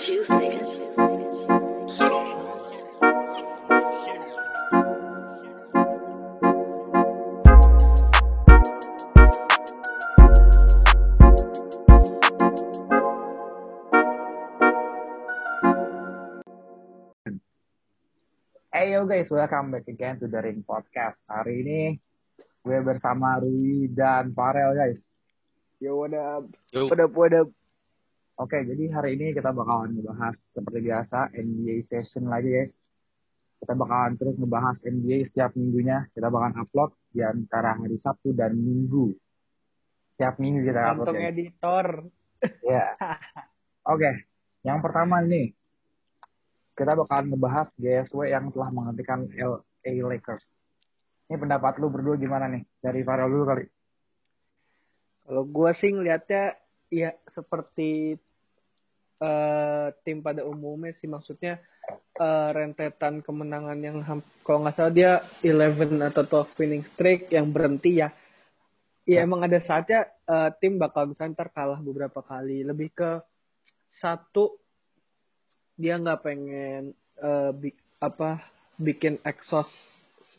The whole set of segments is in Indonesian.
juice, nigga. Hey yo guys, welcome back again to the Ring Podcast. Hari ini gue bersama Rui dan Farel guys. Yo, what up? Yo. What up, what up? Oke, jadi hari ini kita bakalan ngebahas seperti biasa NBA session lagi guys. Kita bakalan terus ngebahas NBA setiap minggunya. Kita bakalan upload di antara hari Sabtu dan Minggu. Setiap minggu kita upload guys. editor. Ya. Oke, yang pertama ini kita bakalan ngebahas GSW yang telah menghentikan LA Lakers. Ini pendapat lu berdua gimana nih? Dari Farel dulu kali. Kalau gua sih ngeliatnya ya seperti eh, tim pada umumnya sih maksudnya eh, rentetan kemenangan yang kalau nggak salah dia 11 atau 12 winning streak yang berhenti ya. Ya emang ada saatnya eh, tim bakal bisa ntar kalah beberapa kali. Lebih ke satu dia nggak pengen eh, bi- apa bikin exhaust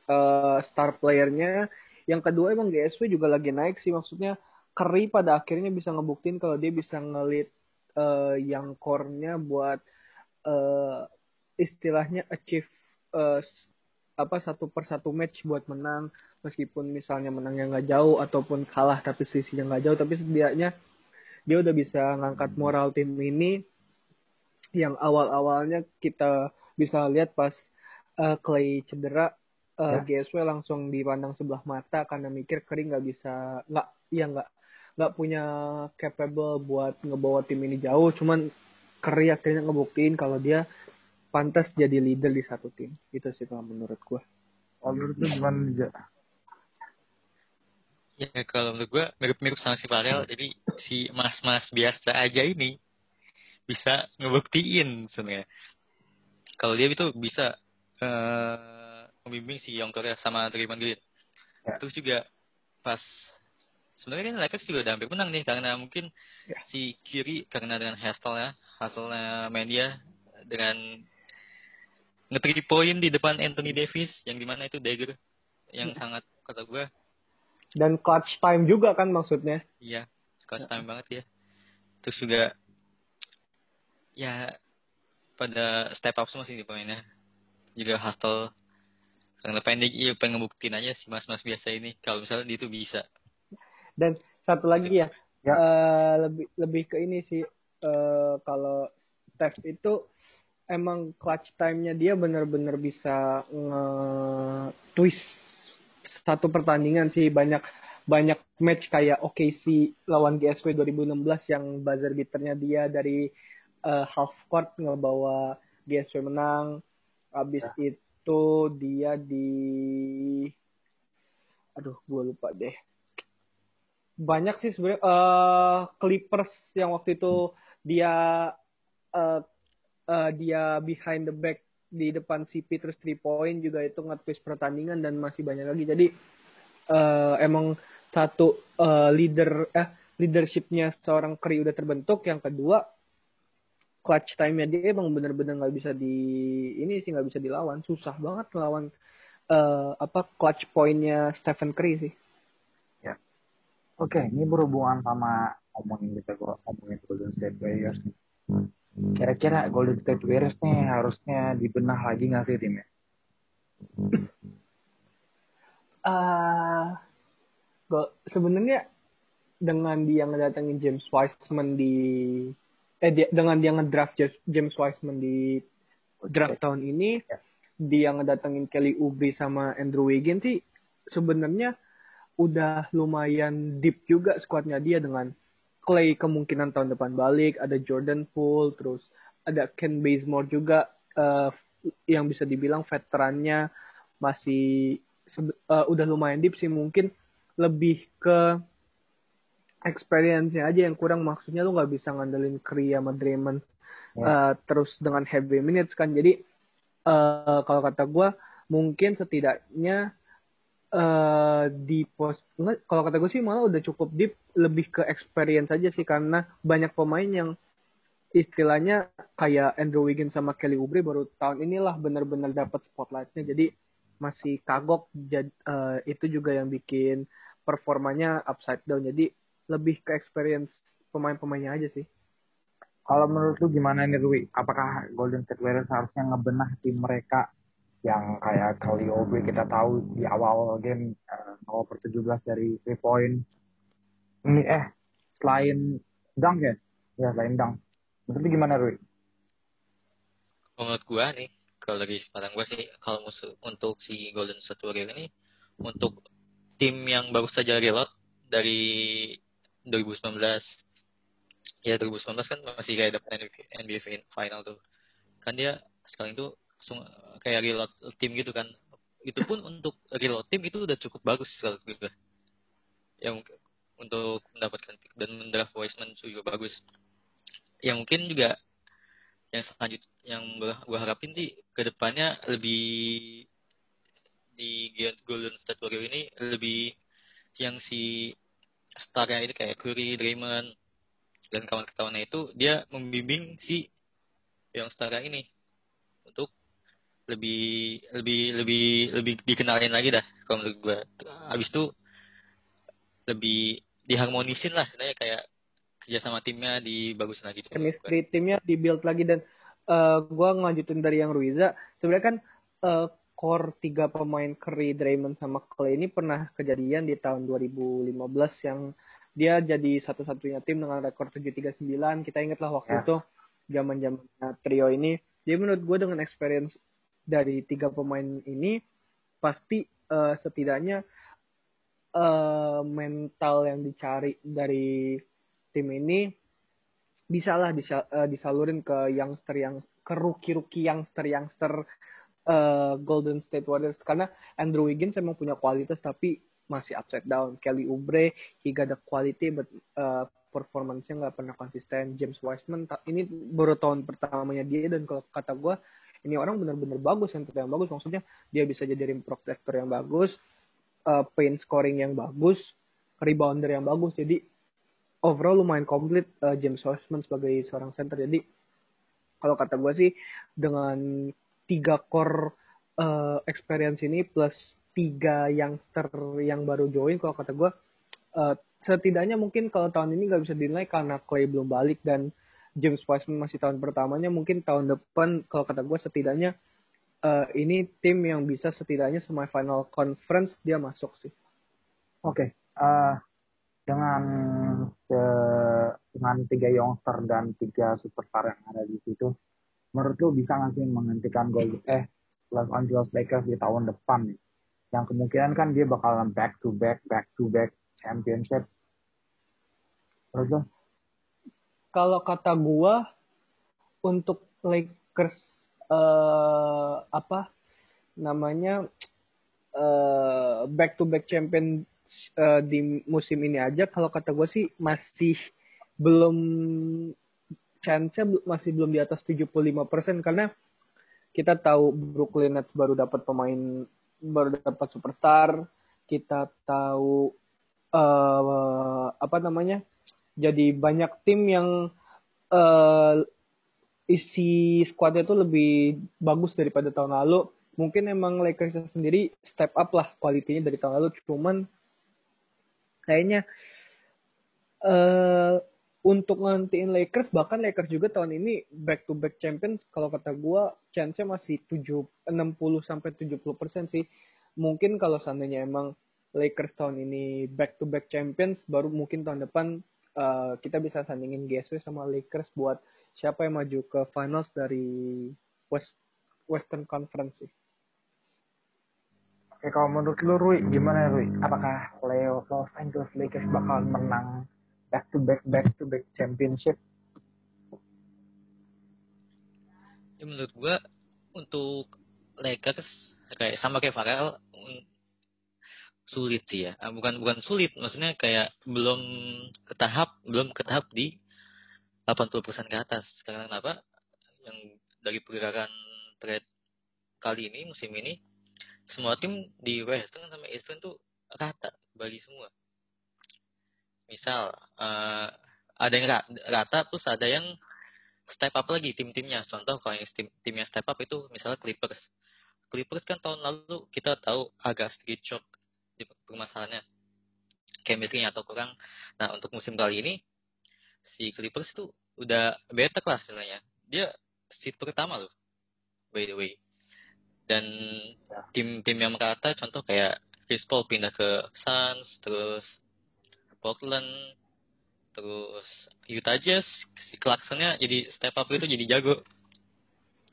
eh, star playernya. Yang kedua emang GSW juga lagi naik sih maksudnya Curry pada akhirnya bisa ngebuktiin kalau dia bisa ngelit eh, yang core-nya buat eh, istilahnya achieve s- apa satu per satu match buat menang meskipun misalnya menangnya nggak jauh ataupun kalah tapi selisihnya nggak jauh tapi setidaknya dia udah bisa ngangkat moral tim ini yang awal-awalnya kita bisa lihat pas eh, Clay cedera eh, Ya. GSW langsung dipandang sebelah mata karena mikir Curry nggak bisa nggak ya nggak nggak punya capable buat ngebawa tim ini jauh cuman Curry akhirnya ngebuktiin kalau dia pantas jadi leader di satu tim itu sih kalau menurut gua Kalau menurut lu gimana nih, Ja? Ya kalau menurut gue mirip-mirip sama si Farel. Jadi si mas-mas biasa aja ini bisa ngebuktiin sebenarnya. Kalau dia itu bisa eh membimbing si Young Korea sama Draymond Green. Ya. Terus juga pas sebenarnya kan Lakers juga udah hampir menang nih karena mungkin Ya. si Kiri karena dengan hasilnya hasilnya main dia dengan nge point di depan Anthony Davis yang di mana itu dagger yang sangat kata gue dan clutch time juga kan maksudnya Iya, cost time banget ya. Terus juga ya pada step up semua sih di pemainnya. Juga hustle karena pendek iya pengen ngebuktiin aja si mas-mas biasa ini kalau misalnya dia itu bisa. Dan satu lagi ya, Ya. eh, lebih lebih ke ini sih eh, kalau Steph itu emang clutch time-nya dia benar-benar bisa nge-twist satu pertandingan sih banyak banyak match kayak OKC lawan GSW 2016 yang buzzer beaternya dia dari eh, half court ngebawa GSW menang. Habis itu dia di aduh gue lupa deh banyak sih sebenarnya eh Clippers yang waktu itu dia eh eh, dia behind the back di depan CP terus three point juga itu nge-twist pertandingan dan masih banyak lagi. Jadi eh emang satu eh, leader eh leadershipnya seorang Curry udah terbentuk. Yang kedua clutch time-nya dia emang bener-bener nggak bisa di ini sih nggak bisa dilawan. Susah banget melawan eh apa clutch point-nya Stephen Curry sih Oke, ini berhubungan sama ngomongin kita ngomongin Golden State Warriors nih. Kira-kira Golden State Warriors nih harusnya dibenah lagi nggak sih timnya? ah go- sebenarnya dengan dia ngedatengin James Wiseman di eh dia, dengan dia ngedraft James- James Wiseman di draft tahun ini Ya. dia ngedatengin Kelly Oubre sama Andrew Wiggins sih sebenarnya udah lumayan deep juga skuadnya dia dengan Clay kemungkinan tahun depan balik ada Jordan Poole terus ada Ken Bazemore juga eh, yang bisa dibilang veterannya masih eh, udah lumayan deep sih. Mungkin lebih ke experience-nya aja yang kurang. Maksudnya lu nggak bisa ngandelin Curry sama Draymond eh, terus dengan heavy minutes kan. Jadi eh, kalau kata gue mungkin setidaknya eh di pos kalau kata gue sih malah udah cukup deep lebih ke experience aja sih karena banyak pemain yang istilahnya kayak Andrew Wiggins sama Kelly Oubre baru tahun inilah benar-benar dapat spotlightnya. Jadi masih kagok jadi eh, itu juga yang bikin performanya upside down. Jadi lebih ke experience pemain-pemainnya aja sih. Kalau menurut lu gimana nih Rui? Apakah Golden State Warriors harusnya ngebenah tim mereka yang kayak Kelly Oubre kita tahu di awal game eh, 0 per 17 dari 3 point. Ini eh selain dunk ya? Ya selain dunk. Lu gimana Rui? Menurut gua nih, kalau dari pandang gua sih, kalau musuh untuk si Golden State Warriors ini, untuk tim yang baru saja reload dari 2019, ya 2019 kan masih kayak dapat NBA final tuh. Kan dia sekarang itu kayak reload tim gitu kan. Itu pun untuk reload tim itu udah cukup bagus kalau gue. Ya mungkin untuk mendapatkan pick dan mendraft Wiseman juga bagus. Ya mungkin juga yang selanjut yang gua harapin sih ke depannya lebih di Golden State Warrior ini lebih yang si starnya itu kayak Curry, Draymond dan kawan-kawannya itu dia membimbing si yang starnya ini untuk lebih lebih lebih lebih dikenalin lagi dah kalau menurut gua. Habis itu lebih diharmonisin lah sebenarnya kayak kerja sama timnya dibagusin lagi. chemistry timnya dibuild lagi dan eh gua ngelanjutin dari yang Ruiza sebenarnya kan eh, core tiga pemain Curry, Draymond sama Clay ini pernah kejadian di tahun 2015 yang dia jadi satu-satunya tim dengan rekor 739 kita ingat lah waktu Yes. itu zaman zaman trio ini jadi menurut gue dengan experience dari tiga pemain ini pasti eh, setidaknya eh, mental yang dicari dari tim ini bisa lah eh, disalurin ke youngster yang ke rookie rookie youngster youngster eh, Golden State Warriors. Karena Andrew Wiggins emang punya kualitas tapi masih upside down. Kelly Oubre he got the quality but uh, performance-nya nggak pernah konsisten. James Wiseman ini baru tahun pertamanya dia dan kalau kata gue ini orang benar-benar bagus center yang bagus. Maksudnya dia bisa jadi rim protector yang bagus uh, paint scoring yang bagus rebounder yang bagus. Jadi overall lumayan komplit uh, James Wiseman sebagai seorang center. Jadi kalau kata gue sih dengan tiga core uh, experience ini plus tiga youngster yang baru join kalau kata gue uh, setidaknya mungkin kalau tahun ini nggak bisa dinilai karena Clay belum balik dan James Wiseman masih tahun pertamanya mungkin tahun depan kalau kata gue setidaknya uh, ini tim yang bisa setidaknya semifinal conference dia masuk sih Oke, eh, dengan se- dengan tiga youngster dan tiga superstar yang ada di situ, menurut lu bisa nggak sih menghentikan gol eh Los Angeles Lakers di tahun depan nih? Yang kemungkinan kan dia bakalan back to back, back to back championship. Menurut? Kalau kata gua untuk Lakers eh apa namanya eh back to back champion eh, di musim ini aja kalau kata gua sih masih belum chance-nya bel- masih belum di atas 75% karena kita tahu Brooklyn Nets baru dapat pemain baru dapat superstar. Kita tahu eh apa namanya jadi banyak tim yang eh isi squadnya tuh lebih bagus daripada tahun lalu. Mungkin emang Lakers sendiri step up lah kualitinya dari tahun lalu. Cuman kayaknya eh untuk ngantiin Lakers bahkan Lakers juga tahun ini back to back champions kalau kata gua chance-nya masih 7 60 sampai 70% sih. Mungkin kalau seandainya emang Lakers tahun ini back to back champions baru mungkin tahun depan eh, kita bisa sandingin GSW sama Lakers buat siapa yang maju ke finals dari West Western Conference sih. Oke, kalau menurut lu Rui, gimana Rui? Apakah Leo Los Angeles Lakers bakal menang back to back back to back championship? Ya, menurut gua untuk Lakers kayak sama kayak Farrell un- sulit sih ya. Ah, Bukan bukan sulit, maksudnya kayak belum ke tahap belum ke tahap di 80% ke atas. Karena kenapa? Yang dari pergerakan trade kali ini musim ini semua tim di Western sama Eastern tuh rata bagi semua. Misal eh, ada yang ra- rata terus ada yang step up lagi tim-timnya. Contoh kalau yang tim timnya step up itu misalnya Clippers. Clippers kan tahun lalu kita tahu agak sedikit shock permasalahannya chemistry atau kurang. Nah untuk musim kali ini si Clippers itu udah better lah sebenarnya. Dia seat pertama loh, by the way. Dan tim-tim yang merata contoh kayak Chris Paul pindah ke Suns, terus Portland, terus Utah Jazz, si Clarksonnya jadi step up itu jadi jago.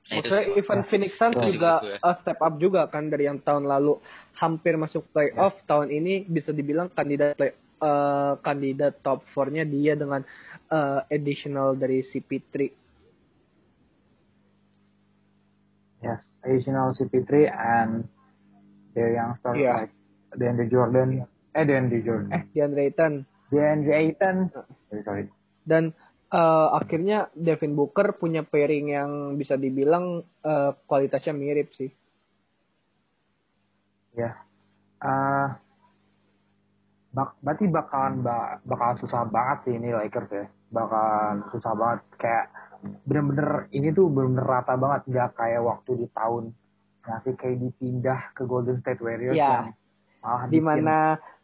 Nah, itu Maksudnya sih. even Phoenix Suns Itu juga gue. uh, step up juga kan dari yang tahun lalu hampir masuk playoff tahun ini bisa dibilang kandidat play, uh, kandidat top 4-nya dia dengan uh, additional dari CP3. Yes, additional CP3 and their youngster Yeah. like DeAndre Jordan. Eh, DeAndre Jordan. Eh, DeAndre Ayton DeAndre Ayton. Sorry, sorry. dan uh, akhirnya Devin Booker punya pairing yang bisa dibilang uh, kualitasnya mirip sih. Ya. Eh, bak berarti bakalan ba bakalan susah banget sih ini Lakers ya. Bakalan susah banget kayak bener-bener ini tuh bener-bener rata banget nggak kayak waktu di tahun ngasih KD pindah ke Golden State Warriors Ya. yang malah di mana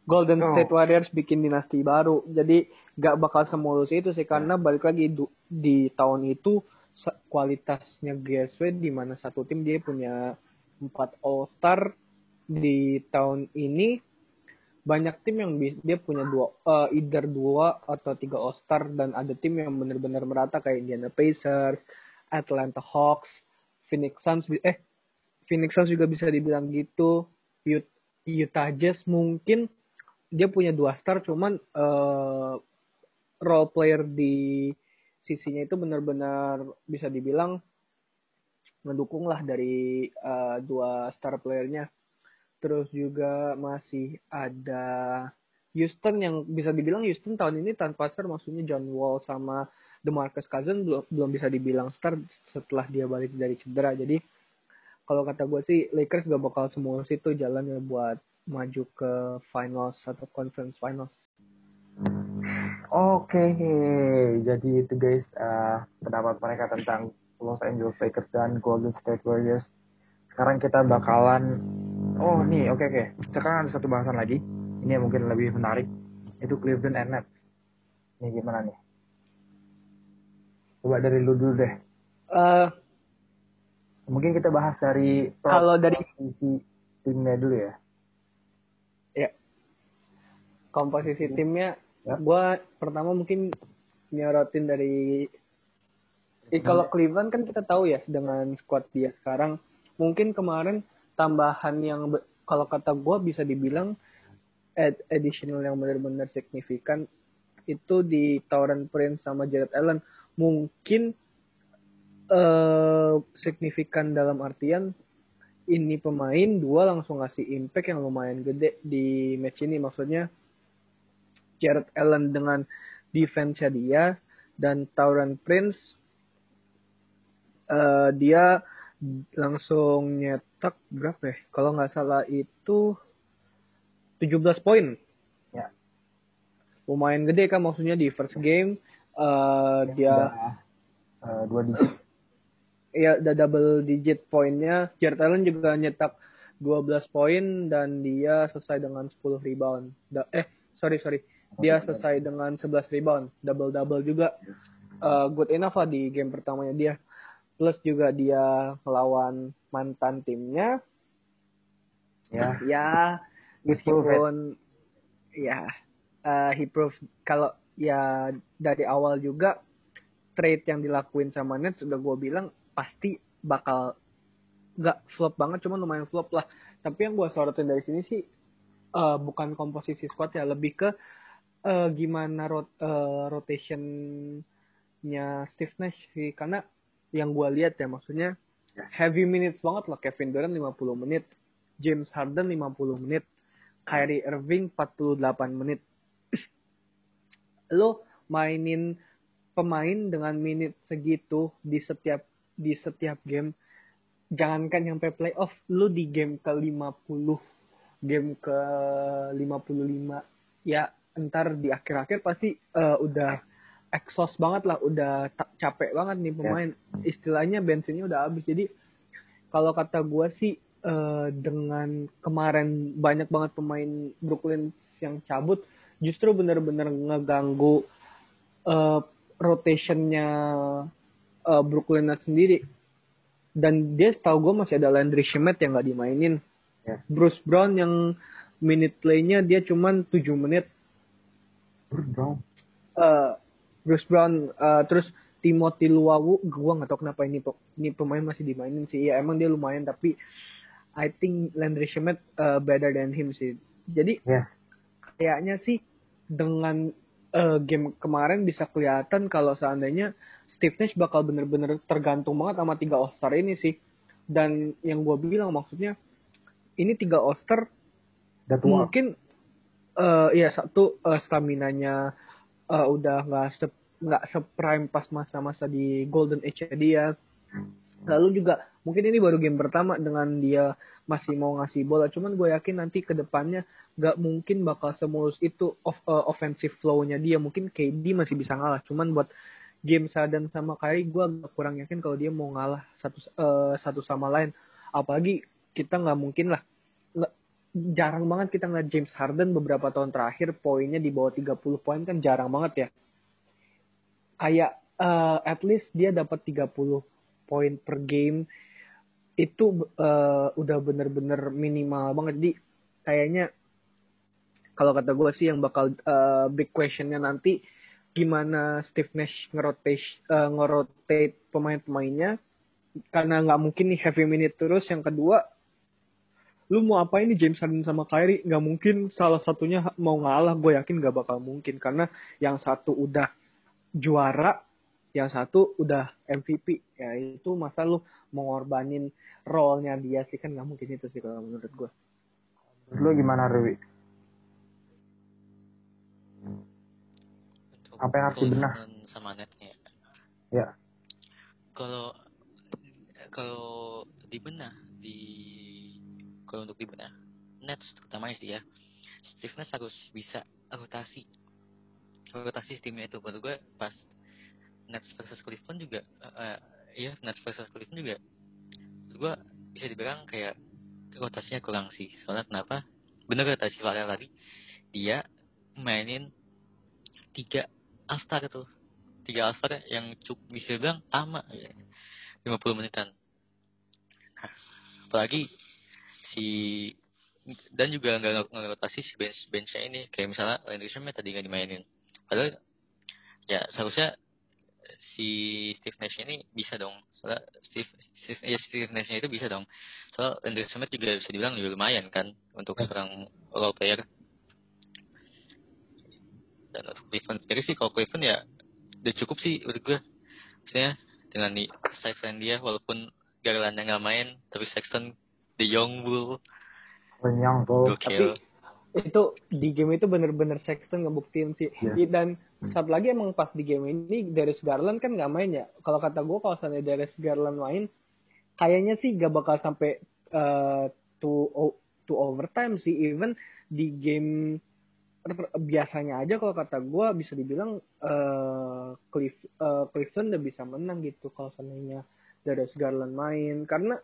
Golden Oh. State Warriors bikin dinasti baru. Jadi gak bakal semulus itu sih karena balik lagi du- di tahun itu kualitasnya GSW di mana satu tim dia punya empat All Star di tahun ini banyak tim yang dia punya dua eh, either dua atau tiga All Star dan ada tim yang benar-benar merata kayak Indiana Pacers, Atlanta Hawks, Phoenix Suns eh Phoenix Suns juga bisa dibilang gitu. Ut- Utah Jazz mungkin dia punya dua star cuman eh, role player di sisinya itu benar-benar bisa dibilang mendukung lah dari eh, dua star playernya. Terus juga masih ada Houston yang bisa dibilang Houston tahun ini tanpa star maksudnya John Wall sama DeMarcus Cousins belum belum bisa dibilang star setelah dia balik dari cedera. Jadi kalau kata gue sih Lakers gak bakal semulus itu jalannya buat maju ke finals atau conference finals. Oke, jadi itu guys eh, pendapat mereka tentang Los Angeles Lakers dan Golden State Warriors. Sekarang kita bakalan, oh nih, oke oke. Sekarang ada satu bahasan lagi. Ini yang mungkin lebih menarik. Itu Cleveland and Nets. Ini gimana nih? Coba dari lu dulu deh. Eh Mungkin kita bahas dari Kalau dari- sisi timnya dulu ya. ya komposisi timnya Ya. gue pertama mungkin nyorotin dari eh, kalau Cleveland kan kita tahu ya dengan squad dia sekarang mungkin kemarin tambahan yang kalau kata gue bisa dibilang add additional yang benar-benar signifikan itu di Tauran Prince sama Jared Allen mungkin eh signifikan dalam artian ini pemain dua langsung ngasih impact yang lumayan gede di match ini maksudnya Jared Allen dengan defense-nya dia dan Tauran Prince eh dia langsung nyetak berapa ya kalau nggak salah itu 17 poin Ya. lumayan gede kan maksudnya di first game eh dia Udah, eh, dua digit. Ya udah double digit poinnya. Jared Allen juga nyetak 12 poin dan dia selesai dengan 10 rebound. Da- eh, sorry sorry. Dia selesai dengan 11 rebound, double double juga. Eh, good enough lah di game pertamanya dia. Plus juga dia melawan mantan timnya. Ya. Ya, meskipun ya eh, he proved kalau ya dari awal juga trade yang dilakuin sama Nets udah gue bilang pasti bakal nggak flop banget cuman lumayan flop lah. Tapi yang gue sorotin dari sini sih eh, bukan komposisi squad ya lebih ke eh, gimana rot eh, rotationnya Steve Nash sih. Karena yang gue lihat ya maksudnya heavy minutes banget lah Kevin Durant 50 menit James Harden 50 menit Kyrie Irving 48 menit. Lo mainin pemain dengan menit segitu di setiap di setiap game jangankan sampai playoff lu di game ke 50 game ke 55 ya entar di akhir-akhir pasti eh, udah exhaust banget lah, udah capek banget nih pemain. Istilahnya bensinnya udah habis. Jadi kalau kata gua sih eh, dengan kemarin banyak banget pemain Brooklyn yang cabut, justru bener-bener ngeganggu eh, rotationnya eh, Brooklyn Nets sendiri. Dan dia setahu gue masih ada Landry Shamet yang nggak dimainin. Yes. Bruce Brown yang minute play-nya dia cuman 7 menit. Bro, Eh, Bruce Brown eh, terus Timothy Luwawu gua nggak tahu kenapa ini ini pemain masih dimainin sih. Ya emang dia lumayan tapi I think Landry Shamet eh, better than him sih. Jadi yes. kayaknya sih dengan eh, game kemarin bisa kelihatan kalau seandainya Steve Nash bakal bener-bener tergantung banget sama tiga All-Star ini sih. Dan yang gue bilang maksudnya ini tiga All-Star Udah tua. mungkin eh ya satu eh, stamina-nya eh, udah nggak se nggak seprime pas masa-masa di Golden Age dia. Lalu juga mungkin ini baru game pertama dengan dia masih mau ngasih bola. Cuman gue yakin nanti ke depannya nggak mungkin bakal semulus itu off, eh, offensive flow-nya dia. Mungkin KD masih bisa ngalah. Cuman buat James Harden sama Kyrie gue agak kurang yakin kalau dia mau ngalah satu eh, satu sama lain. Apalagi kita nggak mungkin lah jarang banget kita ngeliat James Harden beberapa tahun terakhir poinnya di bawah 30 poin kan jarang banget ya. Kayak eh, at least dia dapat 30 poin per game itu eh, udah bener-bener minimal banget. Jadi kayaknya kalau kata gue sih yang bakal eh, big questionnya nanti gimana Steve Nash ngerotate eh, ngerotate pemain-pemainnya. Karena nggak mungkin nih heavy minute terus. Yang kedua lu mau apa ini James Harden sama Kyrie? Nggak mungkin. Salah satunya mau ngalah. Gue yakin nggak bakal mungkin. Karena yang satu udah juara yang satu udah MVP ya itu masa lu mengorbanin role-nya dia sih kan nggak mungkin itu sih kalau menurut gue Lu gimana, Rewi? Untuk Apa yang harus dibenah? Sama netnya. Ya. Kalau kalau dibenah di kalau untuk dibenah Nets terutama sih ya Steve Nash harus bisa rotasi rotasi timnya itu menurut gue pas Nets versus Cleveland juga eh, ya Nets versus Cleveland juga menurut gue bisa dibilang kayak rotasinya kurang sih. Soalnya kenapa? Bener kata si Farel tadi dia mainin tiga All-Star tuh tiga All-Star yang cukup bisa bilang lama ya. 50 menitan. Nah, apalagi si dan juga nggak nggak rotasi si bench benchnya ini. Kayak misalnya Landry tadi nggak dimainin. Padahal ya seharusnya si Steve Nash ini bisa dong. Soalnya Steve, Steve ya Steve Nash itu bisa dong. Soal Landry Shamet juga bisa dibilang juga lumayan kan untuk seorang role player. Dan untuk Cleveland sendiri sih kalau Cleveland ya udah cukup sih menurut gue maksudnya dengan di Sexton dia walaupun Garland nggak main tapi Sexton the young bull. Kenyang tuh. gokil itu di game itu bener-bener Sexton ngebuktiin sih. I- dan satu lagi emang pas di game ini Darius Garland kan nggak main ya? Kalau kata gue kalau misalnya Darius Garland main kayaknya sih gak bakal sampai eh, to to overtime sih. Even di game biasanya aja kalau kata gue bisa dibilang eh Cliff, eh, Cleveland udah bisa menang gitu kalau seandainya Darius Garland main. Karena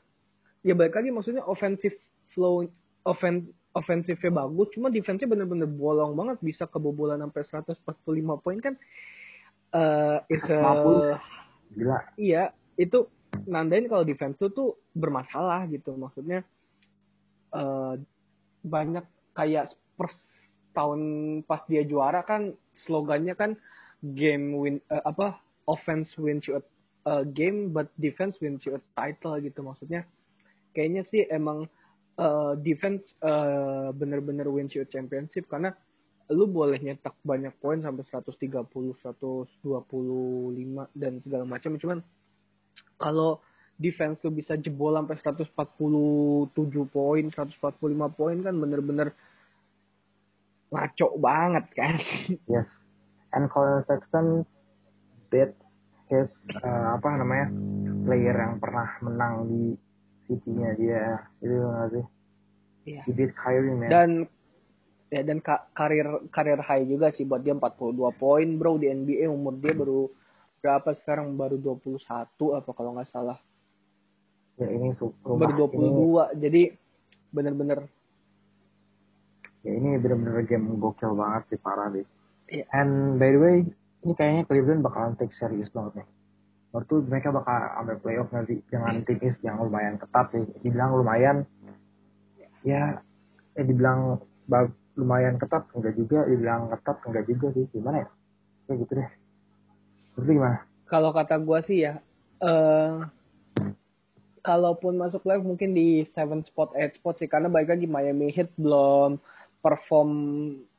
ya balik lagi maksudnya offensive flow offense offensifnya bagus cuma defense-nya bener-bener bolong banget bisa kebobolan sampai 145 poin kan eh it's a- 50. Gila. iya itu nandain kalau defense tuh tuh bermasalah gitu maksudnya eh banyak kayak Spurs tahun pas dia juara kan slogannya kan game win eh, apa offense wins you a game but defense wins you a title gitu maksudnya kayaknya sih emang eh, defense eh, bener-bener wins you a championship karena lu boleh nyetak banyak poin sampai 130, 125 dan segala macam cuman kalau defense tuh bisa jebol sampai 147 poin, 145 poin kan bener-bener ngaco banget kan. Yes. And Colin Sexton beat his eh, apa namanya player yang pernah menang di City-nya dia itu nggak sih? Iya. He beat Kyrie man. Dan ya dan ka- karir karir high juga sih buat dia 42 poin bro di NBA umur dia baru berapa sekarang baru 21 apa kalau nggak salah Ya ini baru ini 22 jadi bener-bener ya ini bener-bener game gokil banget sih parah deh. Iya. And by the way, ini kayaknya Cleveland bakalan take serius banget nih. Menurut tuh mereka bakal sampai playoff nggak sih? Dengan tim East yang lumayan ketat sih. Dibilang lumayan, ya, eh dibilang lumayan ketat enggak juga, dibilang ketat enggak juga sih. Gimana ya? Kayak gitu deh. Lu gimana? kalau kata gua sih ya eh kalaupun masuk live mungkin di seven spot eight spot sih karena baik lagi Miami Heat belum perform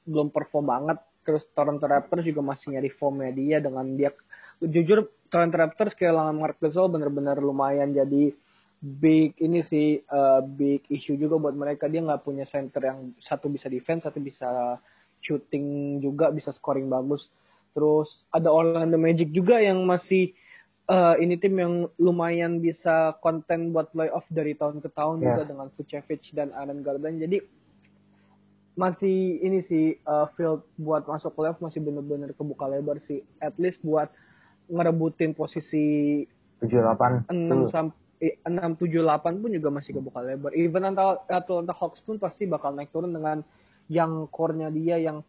belum perform banget terus Toronto Raptors juga masih nyari formnya dia dengan dia jujur Toronto Raptors kehilangan Mark Gasol bener-bener lumayan jadi big ini sih eh, big issue juga buat mereka. Dia nggak punya center yang satu bisa defense satu bisa shooting juga bisa scoring bagus. Terus ada Orlando Magic juga yang masih eh, ini tim yang lumayan bisa konten buat playoff dari tahun ke tahun juga Yes. dengan Vucevic dan Aaron Gordon. Jadi masih ini sih eh, field buat masuk playoff masih bener-bener kebuka lebar sih. At least buat ngerebutin posisi 78 enam tuh. sampai enam tujuh delapan pun juga masih kebuka lebar. Even Atlanta Atlanta Hawks pun pasti bakal naik turun dengan yang core-nya dia yang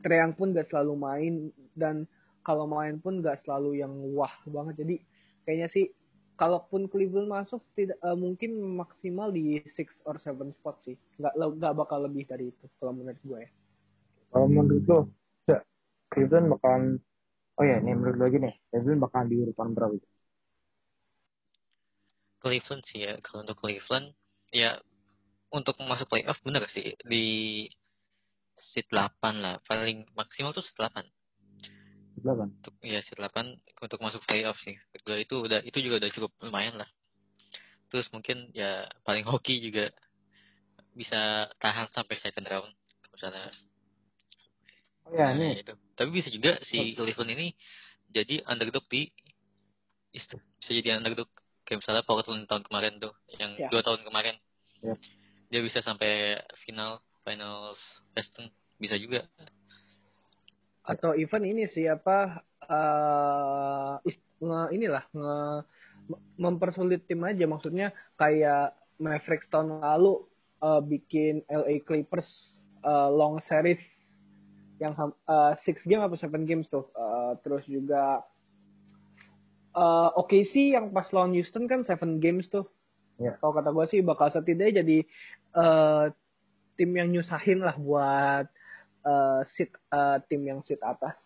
Trae Young pun gak selalu main dan kalau main pun gak selalu yang wah banget. Jadi kayaknya sih kalaupun Cleveland masuk tidak eh, mungkin maksimal di six or seven spot sih. Nggak nggak bakal lebih dari itu kalau menurut gue ya. Kalau menurut lo, ya, Cleveland bakalan Oh ya, ini menurut lo lagi nih, Cleveland bakalan di urutan berapa? itu? Cleveland sih ya kalau untuk Cleveland ya untuk masuk playoff bener sih di seat 8 lah paling maksimal tuh seat 8 Berapa? untuk ya seat 8 untuk masuk playoff sih Kedua itu udah itu juga udah cukup lumayan lah terus mungkin ya paling hoki juga bisa tahan sampai second round misalnya Oh ya, Nah, ini itu. tapi bisa juga si Cleveland ini jadi underdog di bisa jadi underdog kayak misalnya Portland tahun kemarin tuh yang Ya. dua tahun kemarin Ya. dia bisa sampai final finals Western bisa juga atau even ini sih apa eh nge inilah nge mempersulit tim aja maksudnya kayak Mavericks tahun lalu eh, bikin LA Clippers eh, long series yang eh, six game apa seven games tuh Eh, terus juga eh oke sih yang pas lawan Houston kan seven games tuh Ya. kalau kata gue sih bakal setidaknya jadi eh tim yang nyusahin lah buat eh seat eh, tim yang seat atas.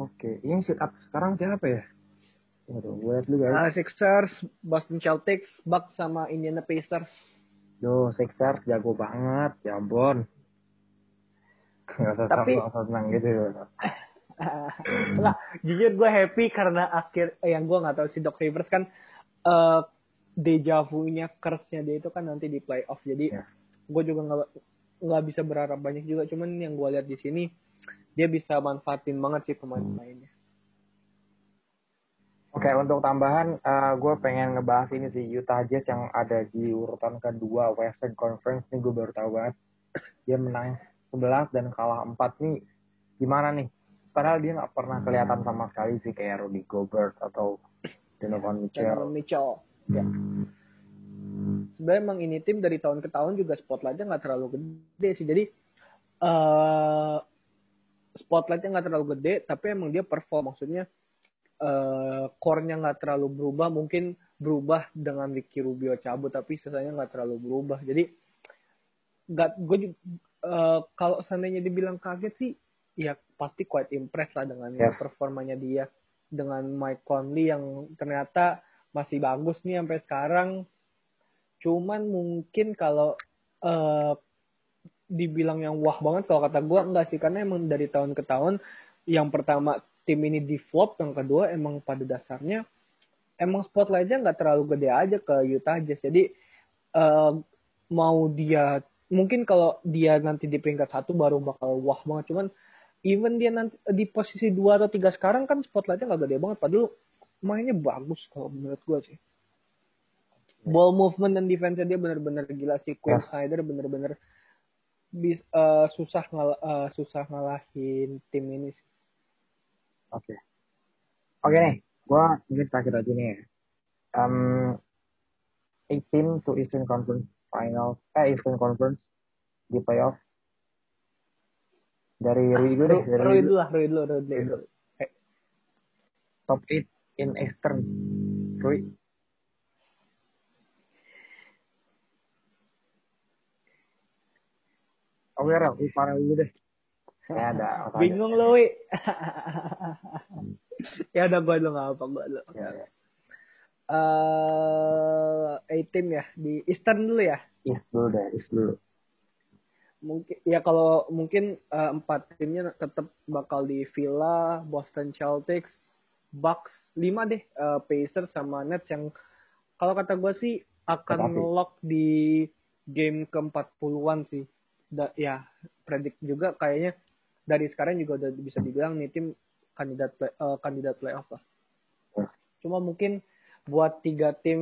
Oke, ini sit up sekarang siapa ya? Waduh, gue liat dulu Eh, guys. Sixers, Boston Celtics, Bucks sama Indiana Pacers. Duh, Sixers jago banget, ya ampun. Gak usah Tapi- Tapi... senang gitu. lah, jujur gue happy karena akhir eh, yang gue nggak tahu si Doc Rivers kan eh deja vu-nya curse-nya dia itu kan nanti di playoff. Jadi Ya. gue juga nggak nggak bisa berharap banyak juga. Cuman yang gue lihat di sini dia bisa manfaatin banget sih pemain-pemainnya. Oke, untuk tambahan, gue pengen ngebahas ini sih Utah Jazz yang ada di urutan kedua Western Conference nih gue baru tahu banget. Dia menang 11 dan kalah 4 nih. Gimana nih? Padahal dia nggak pernah kelihatan sama sekali sih kayak Rudy Gobert atau Donovan Mitchell. Donovan Mitchell. Ya. Sebenarnya emang ini tim dari tahun ke tahun juga spotlightnya nggak terlalu gede sih. Jadi eh spotlightnya nggak terlalu gede, tapi emang dia perform. Maksudnya eh core-nya nggak terlalu berubah. Mungkin berubah dengan Ricky Rubio cabut, tapi sisanya nggak terlalu berubah. Jadi nggak gue eh, kalau seandainya dibilang kaget sih, ya pasti quite impressed lah dengan Yes. performanya dia dengan Mike Conley yang ternyata masih bagus nih sampai sekarang. Cuman mungkin kalau eh dibilang yang wah banget kalau kata gue enggak sih karena emang dari tahun ke tahun yang pertama tim ini di flop, yang kedua emang pada dasarnya emang spotlightnya nggak terlalu gede aja ke Utah Jazz. Jadi eh mau dia mungkin kalau dia nanti di peringkat satu baru bakal wah banget. Cuman even dia nanti di posisi dua atau tiga sekarang kan spotlightnya nggak gede banget. Padahal mainnya bagus kalau menurut gue sih. Ball movement dan defense dia bener-bener gila sih. Quinn Yes. Snyder bener-bener bis, eh, susah ngal, eh, susah ngalahin tim ini sih. Oke. Oke nih, gua mungkin terakhir aja nih ya. Um, 18 to Eastern Conference Final, eh Eastern Conference di playoff. Dari Rui dulu deh, dari Rui dulu lah, Rui dulu, Rui dulu. Dulu. top 8 in Eastern. Rui. Oke, Rel, Rui parah dulu deh. Ya ada. Bingung lo, Wi. ya udah gua dulu nggak apa gua dulu. Ya, ya. Eh, 18 ya di Eastern dulu ya. East dulu deh, East dulu. Mungkin ya kalau mungkin eh, empat timnya tetap bakal di Villa, Boston Celtics, Bucks, lima deh eh, Pacers sama Nets yang kalau kata gue sih akan Tetapi. lock di game ke-40-an sih. Da, ya, predik juga kayaknya dari sekarang juga udah bisa dibilang nih tim kandidat play- eh, kandidat playoff lah. Yes. Cuma mungkin buat tiga tim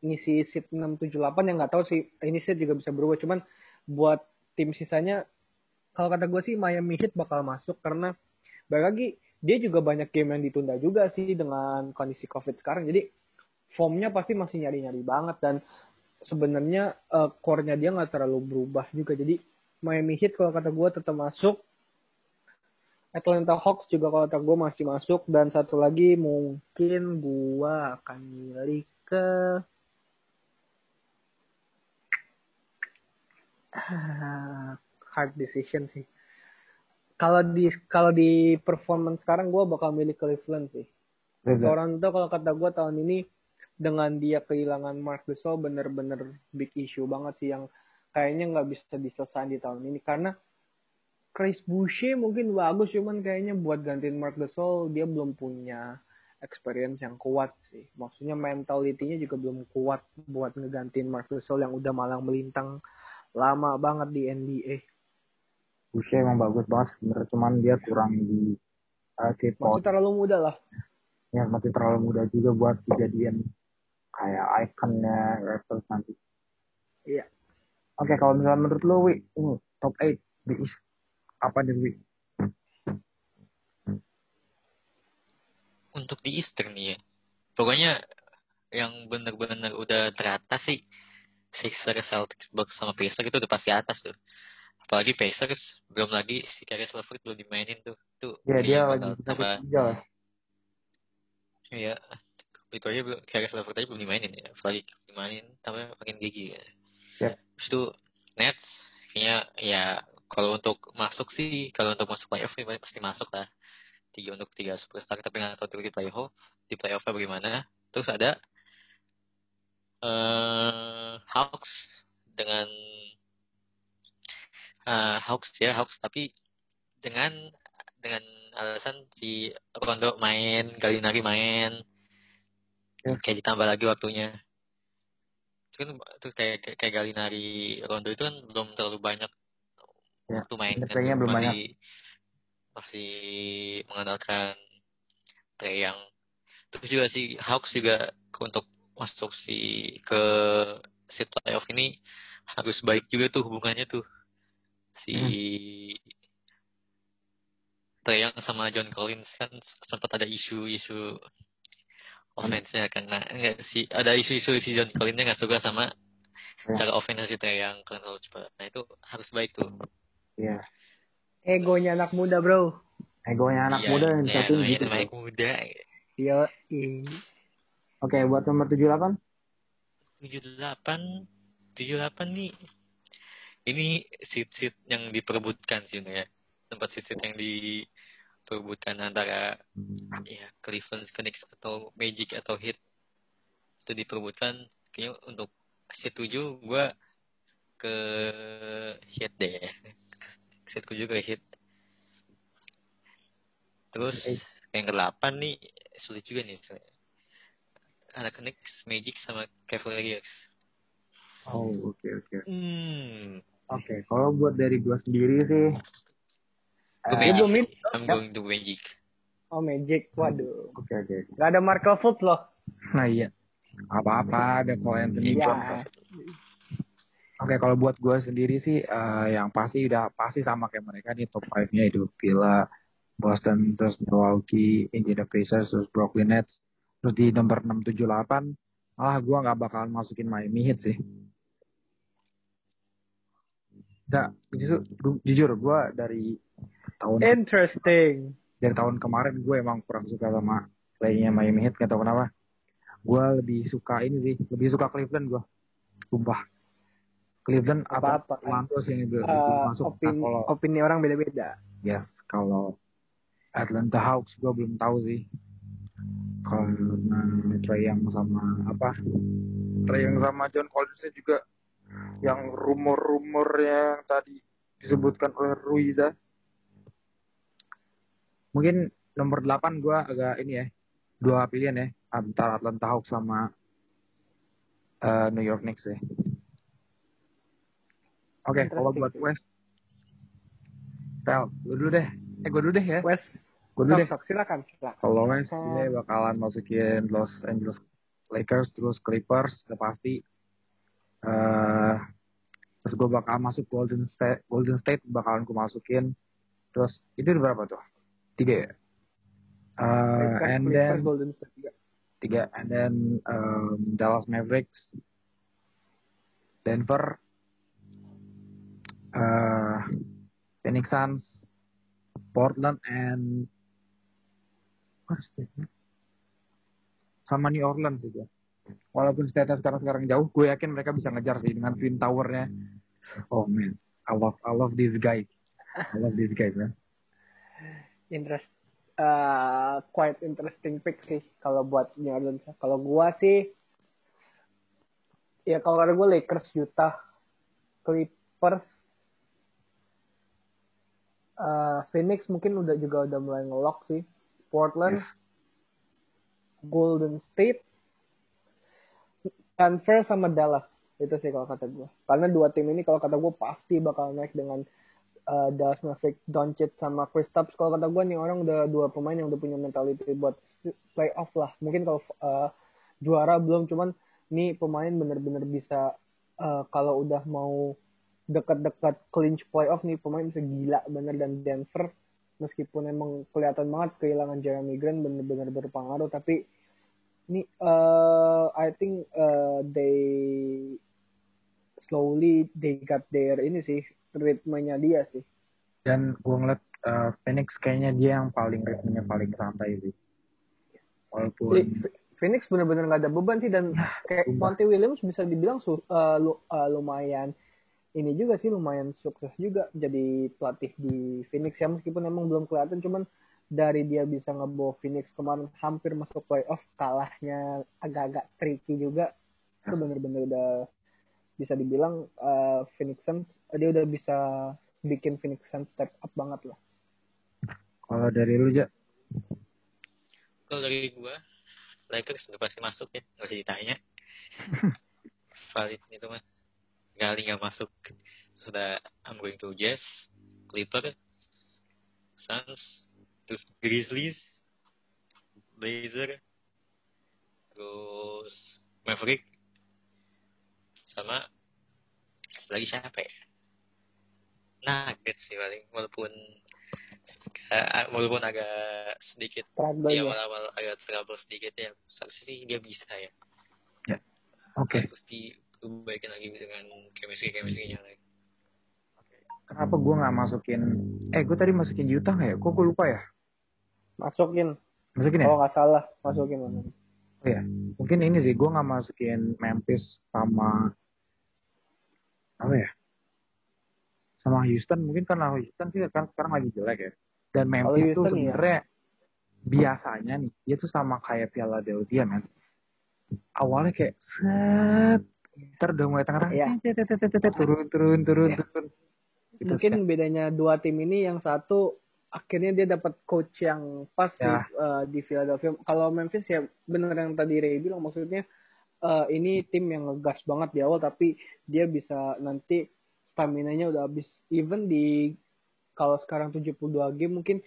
ngisi seat 6, 7, 8 yang nggak tahu sih ini seat juga bisa berubah. Cuman buat tim sisanya kalau kata gue sih Miami Heat bakal masuk karena balik lagi dia juga banyak game yang ditunda juga sih dengan kondisi COVID sekarang. Jadi formnya pasti masih nyari-nyari banget dan sebenarnya eh, core-nya dia nggak terlalu berubah juga. Jadi Miami Heat kalau kata gue tetap masuk. Atlanta Hawks juga kalau kata gue masih masuk dan satu lagi mungkin gue akan milih ke hard decision sih. Kalau di kalau di performance sekarang gue bakal milih Cleveland sih. Beda. Toronto kalau kata gue tahun ini dengan dia kehilangan Mark Gasol bener-bener big issue banget sih yang kayaknya nggak bisa diselesaikan di tahun ini karena Chris Boucher mungkin bagus cuman kayaknya buat gantiin Mark Gasol dia belum punya experience yang kuat sih. Maksudnya mentalitinya juga belum kuat buat ngegantiin Mark Gasol yang udah malang melintang lama banget di NBA. Boucher emang bagus banget sebenarnya cuman dia kurang di uh, Masih K-pop. terlalu muda lah. ya masih terlalu muda juga buat dijadiin kayak ikonnya Raptors nanti. Iya. Oke, kalau misalnya menurut lo, Wi, ini top 8 di East apa nih, Wi? Untuk di Eastern nih ya. Pokoknya yang bener-bener udah teratas sih Sixers, Celtics, Bucks sama Pacers itu udah pasti atas tuh. Apalagi Pacers belum lagi si Caris LeVert belum dimainin tuh. Tuh Ya, dia lagi tambah ya. Iya, itu aja belum kayak level tadi belum dimainin ya. Apalagi dimainin tambah makin gigi ya. Yep. Terus itu Nets kayaknya ya kalau untuk masuk sih kalau untuk masuk playoff ya pasti masuk lah. Tiga untuk tiga superstar tapi nggak tahu tuh di playoff di playoffnya bagaimana. Terus ada eh Hawks dengan eh Hawks ya Hawks tapi dengan dengan alasan si Rondo main, Galinari main, Ya. kayak ditambah lagi waktunya. Itu kan terus kayak kayak, kayak Galinari Rondo itu kan belum terlalu banyak Ya, waktu main kan belum masih banyak. masih mengandalkan Trey yang terus juga si Hawks juga untuk masuk si ke seat playoff ini harus baik juga tuh hubungannya tuh si Trae Young sama John Collins kan sempat ada isu-isu offense-nya karena enggak si ada isu-isu si John Collins-nya nggak suka sama Ya. cara offense si Trae Young karena terlalu cepat. Nah itu harus baik tuh. Iya. Egonya anak muda, bro. Egonya anak Iya, muda yang ya, satu gitu. namanya muda. Yo, Oke, buat nomor 78 tujuh delapan tujuh delapan nih ini seat-seat yang diperebutkan sih ya tempat seat-seat yang diperebutkan antara ya Cleveland Phoenix atau Magic atau Heat itu diperebutkan kayaknya untuk seat 7 gue ke Heat deh 7 ke Heat terus yang ke-8 nih sulit juga nih ada Knicks, Magic sama Cavaliers Oh, oke oke. hmm Oke, kalau buat dari gua sendiri sih Gue eh, Magic. it. I'm going to Magic. Oh, Magic. Waduh. Oke oke. Gak ada Markel Fultz loh. Nah iya. Apa-apa ada kok Anthony Iya. Johnson. Oke, kalau buat gue sendiri sih eh, yang pasti udah pasti sama kayak mereka nih top 5-nya itu Villa, Boston, terus Milwaukee, Indiana Pacers, terus Brooklyn Nets. Terus di nomor 6, 7, 8, malah gue nggak bakalan masukin Miami Heat sih. Nggak, jujur, jujur gue dari tahun Interesting. dari tahun kemarin gue emang kurang suka sama playnya Miami Heat, gak tau kenapa. Gue lebih suka ini sih, lebih suka Cleveland gue. Sumpah. Cleveland apa kan. Orlando sih yang lebih masuk. Nah, opini, kalau opini orang beda-beda. yes, kalau Atlanta Hawks gue belum tahu sih. Karena Trey yang sama apa? Trey yang sama John Collins juga yang rumor-rumor yang tadi disebutkan oleh Ruiza. Mungkin nomor 8 gue agak ini ya, dua pilihan ya, antara Atlanta Hawks sama eh, New York Knicks ya. Oke, kalau buat. West, Pel, gue dulu deh. Eh, gue dulu deh ya. Wes, Gue dulu deh. silakan, silakan. Kalau West, dia bakalan masukin Los Angeles Lakers, terus Clippers, udah pasti. eh terus gue bakal masuk Golden State, Golden State bakalan gue masukin. Terus itu berapa tuh? Tiga ya? Eh, Lakers, and Clippers, then Golden State juga. tiga, and then um, Dallas Mavericks, Denver, eh Phoenix Suns, Portland, and sama New Orleans juga. Walaupun state sekarang sekarang jauh, gue yakin mereka bisa ngejar sih dengan Twin Tower-nya. Oh man, I love I love this guy. I love this guy man. interest uh, quite interesting pick sih kalau buat New Orleans. Kalau gua sih ya kalau gua Lakers, Utah, Clippers, uh, Phoenix mungkin udah juga udah mulai ngelock sih. Portland, Yes. Golden State, Denver sama Dallas itu sih kalau kata gue. Karena dua tim ini kalau kata gue pasti bakal naik dengan uh, Dallas Mavericks, Doncic sama Kristaps. Kalau kata gue nih orang udah dua pemain yang udah punya mentality buat playoff lah. Mungkin kalau uh, juara belum, cuman nih pemain bener-bener bisa uh, kalau udah mau dekat-dekat clinch playoff nih pemain bisa gila bener dan Denver meskipun emang kelihatan banget kehilangan Jeremy Grant bener-bener berpengaruh tapi ini uh, I think uh, they slowly they got their ini sih ritmenya dia sih Dan gue ngeliat uh, Phoenix kayaknya dia yang paling ritmenya paling santai sih. Walaupun Li- Phoenix bener-bener nggak ada beban sih dan kayak. Monty Williams bisa dibilang su- uh, lu- uh, lumayan ini juga sih lumayan sukses juga jadi pelatih di Phoenix ya meskipun emang belum kelihatan cuman dari dia bisa ngebawa Phoenix kemarin hampir masuk playoff kalahnya agak-agak tricky juga itu bener-bener udah bisa dibilang uh, Phoenix Suns dia udah bisa bikin Phoenix Suns step up banget lah kalau dari lu aja, Kalau dari gua, Lakers udah pasti masuk ya, nggak usah ditanya. Valid itu mah. Kali nggak masuk. Sudah I'm going to Jazz, Clippers, Suns, terus Grizzlies, Blazer, terus Maverick, sama lagi siapa ya? Nuggets sih paling, walaupun eh, walaupun agak sedikit Iya ya awal-awal agak trouble sedikit ya. Seharusnya sih dia bisa ya. oke. Terus dibaikin lagi dengan chemistry chemistry-nya lagi. Kenapa gue nggak masukin? Eh, gue tadi masukin Utah nggak ya? Kok gue lupa ya? masukin Masukin ya? oh nggak salah masukin mana Oh ya, mungkin ini sih gue nggak masukin Memphis sama apa ya? Sama Houston mungkin karena Houston sih kan sekarang lagi jelek ya. Dan Memphis tuh Houston, iya. sebenarnya biasanya nih dia tuh sama kayak Philadelphia men. Awalnya kayak set, ntar udah mulai tengah Iya. turun turun turun Iya. turun. Itu mungkin sih. bedanya dua tim ini yang satu akhirnya dia dapat coach yang pas Ya. uh, di Philadelphia. Kalau Memphis ya bener yang tadi Ray bilang maksudnya uh, ini tim yang ngegas banget di awal tapi dia bisa nanti stamina-nya udah habis. Even di kalau sekarang 72 game mungkin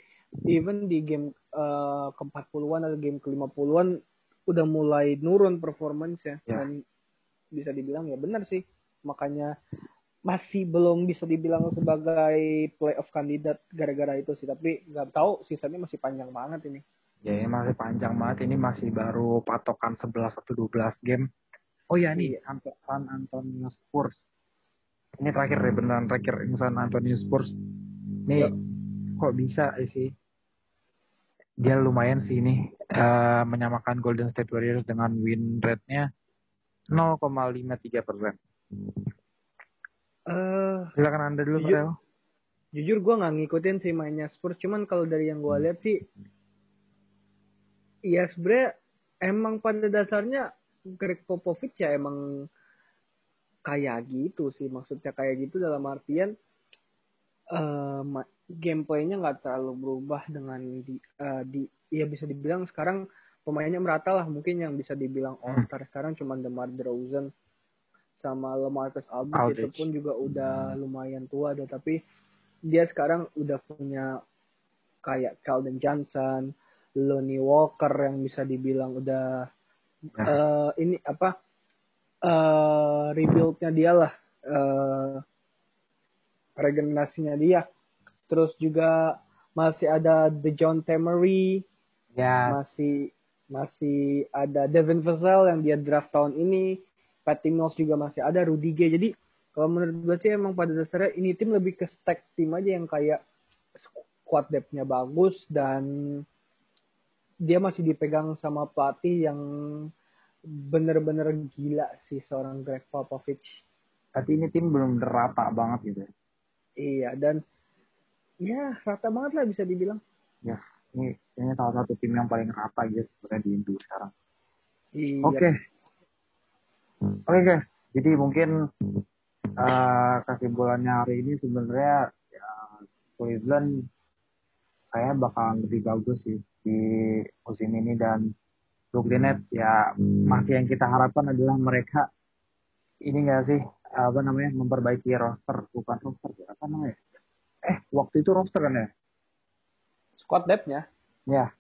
even di game uh, ke-40-an atau game ke-50-an udah mulai nurun performance-nya Ya. dan bisa dibilang ya benar sih makanya masih belum bisa dibilang sebagai playoff kandidat gara-gara itu sih tapi nggak tahu sisanya masih panjang banget ini Ya ini masih panjang banget. Ini masih baru patokan 11 atau 12 game. Oh ya nih, Ant- San Antonio Spurs. Ini terakhir deh, beneran terakhir ini San Antonio Spurs. Nih, kok bisa sih? Dia lumayan sih ini eh, menyamakan Golden State Warriors dengan win rate-nya 0,53 persen. eh Silakan anda dulu, Jujur. Jujur gue nggak ngikutin sih mainnya Spurs cuman kalau dari yang gue lihat sih ya sebenarnya emang pada dasarnya Greg Popovich ya emang kayak gitu sih maksudnya kayak gitu dalam artian eh ma- gameplaynya nggak terlalu berubah dengan di, eh, di ya bisa dibilang sekarang pemainnya merata lah mungkin yang bisa dibilang all star sekarang cuma DeMar DeRozan sama LaMarcus Aldridge itu pun juga udah lumayan tua deh tapi dia sekarang udah punya kayak Calvin Johnson, Lonnie Walker yang bisa dibilang udah Nah. eh, ini apa eh rebuild-nya dia lah eh regenerasinya dia. Terus juga masih ada The John Temery, Ya, masih masih ada Devin Vassell yang dia draft tahun ini, Patty Mills juga masih ada, Rudy Gay. Jadi kalau menurut gue sih emang pada dasarnya ini tim lebih ke stack tim aja yang kayak squad depth-nya bagus dan dia masih dipegang sama pelatih yang bener-bener gila sih seorang Greg Popovich. tapi ini tim belum rata banget gitu. Iya dan ya rata banget lah bisa dibilang. Yes, ini ini salah satu tim yang paling rata guys sebenarnya di Indo sekarang. Iya. Oke. Oke guys, jadi mungkin eh, kesimpulannya hari ini sebenarnya ya, Cleveland kayaknya bakalan lebih bagus sih di musim ini dan Brooklyn Nets ya masih yang kita harapkan adalah mereka ini enggak sih apa namanya memperbaiki roster bukan roster ya, apa namanya eh waktu itu roster kan ya Squad depth-nya. ya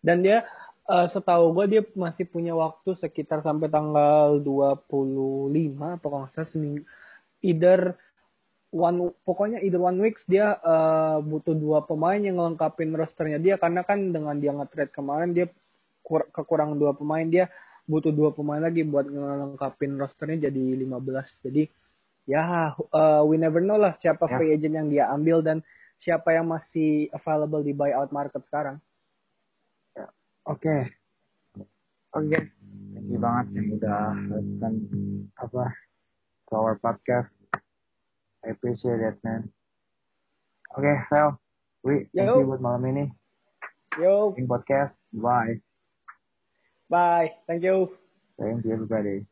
Dan dia eh, setahu gue dia masih punya waktu sekitar sampai tanggal 25 apa kalau nggak salah seminggu. Either one pokoknya either one weeks dia eh, butuh dua pemain yang ngelengkapin rosternya dia karena kan dengan dia nge-trade kemarin dia kur- kekurangan dua pemain dia butuh dua pemain lagi buat ngelengkapin rosternya jadi 15. Jadi ya eh, we never know lah siapa Yes. free agent yang dia ambil dan siapa yang masih available di buyout market sekarang. Oke. Oke guys, thank you banget yang udah listen apa to our podcast. I appreciate it man. Oke, Fel, we thank Yo. you buat malam ini. Yo, In podcast, bye. bye. Thank you. Thank you everybody.